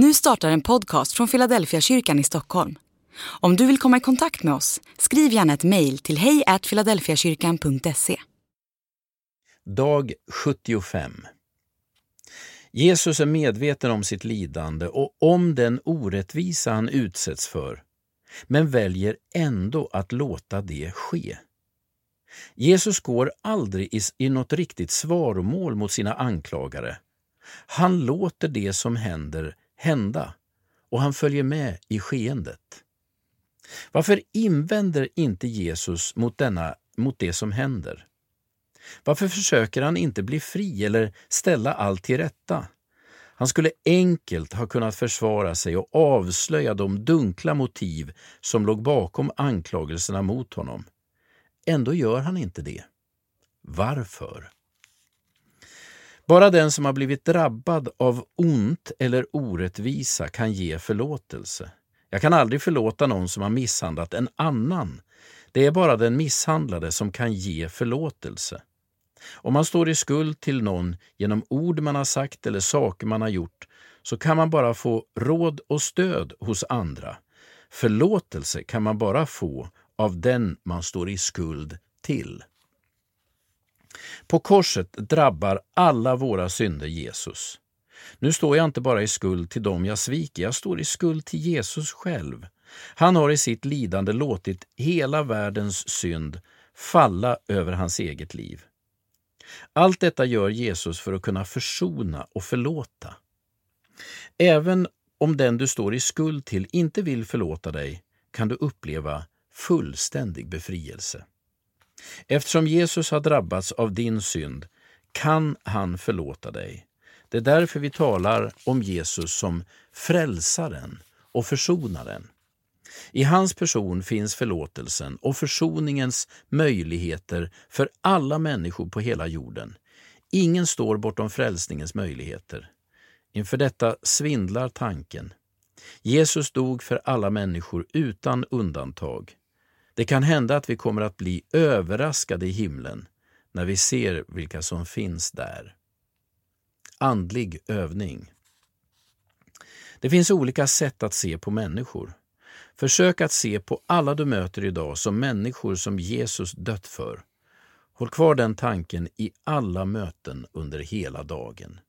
Nu startar en podcast från Philadelphia kyrkan i Stockholm. Om du vill komma i kontakt med oss, skriv gärna ett mejl till hejfiladelfiakyrkan.se. Dag 75 Jesus är medveten om sitt lidande och om den orättvisa han utsätts för, men väljer ändå att låta det ske. Jesus går aldrig i, i något riktigt svaromål mot sina anklagare. Han låter det som händer hända och han följer med i skeendet. Varför invänder inte Jesus mot, denna, mot det som händer? Varför försöker han inte bli fri eller ställa allt till rätta? Han skulle enkelt ha kunnat försvara sig och avslöja de dunkla motiv som låg bakom anklagelserna mot honom. Ändå gör han inte det. Varför? Bara den som har blivit drabbad av ont eller orättvisa kan ge förlåtelse. Jag kan aldrig förlåta någon som har misshandlat en annan. Det är bara den misshandlade som kan ge förlåtelse. Om man står i skuld till någon genom ord man har sagt eller saker man har gjort så kan man bara få råd och stöd hos andra. Förlåtelse kan man bara få av den man står i skuld till. På korset drabbar alla våra synder Jesus. Nu står jag inte bara i skuld till dem jag sviker, jag står i skuld till Jesus själv. Han har i sitt lidande låtit hela världens synd falla över hans eget liv. Allt detta gör Jesus för att kunna försona och förlåta. Även om den du står i skuld till inte vill förlåta dig kan du uppleva fullständig befrielse. Eftersom Jesus har drabbats av din synd kan han förlåta dig. Det är därför vi talar om Jesus som frälsaren och försonaren. I hans person finns förlåtelsen och försoningens möjligheter för alla människor på hela jorden. Ingen står bortom frälsningens möjligheter. Inför detta svindlar tanken. Jesus dog för alla människor utan undantag. Det kan hända att vi kommer att bli överraskade i himlen när vi ser vilka som finns där. Andlig övning. Det finns olika sätt att se på människor. Försök att se på alla du möter idag som människor som Jesus dött för. Håll kvar den tanken i alla möten under hela dagen.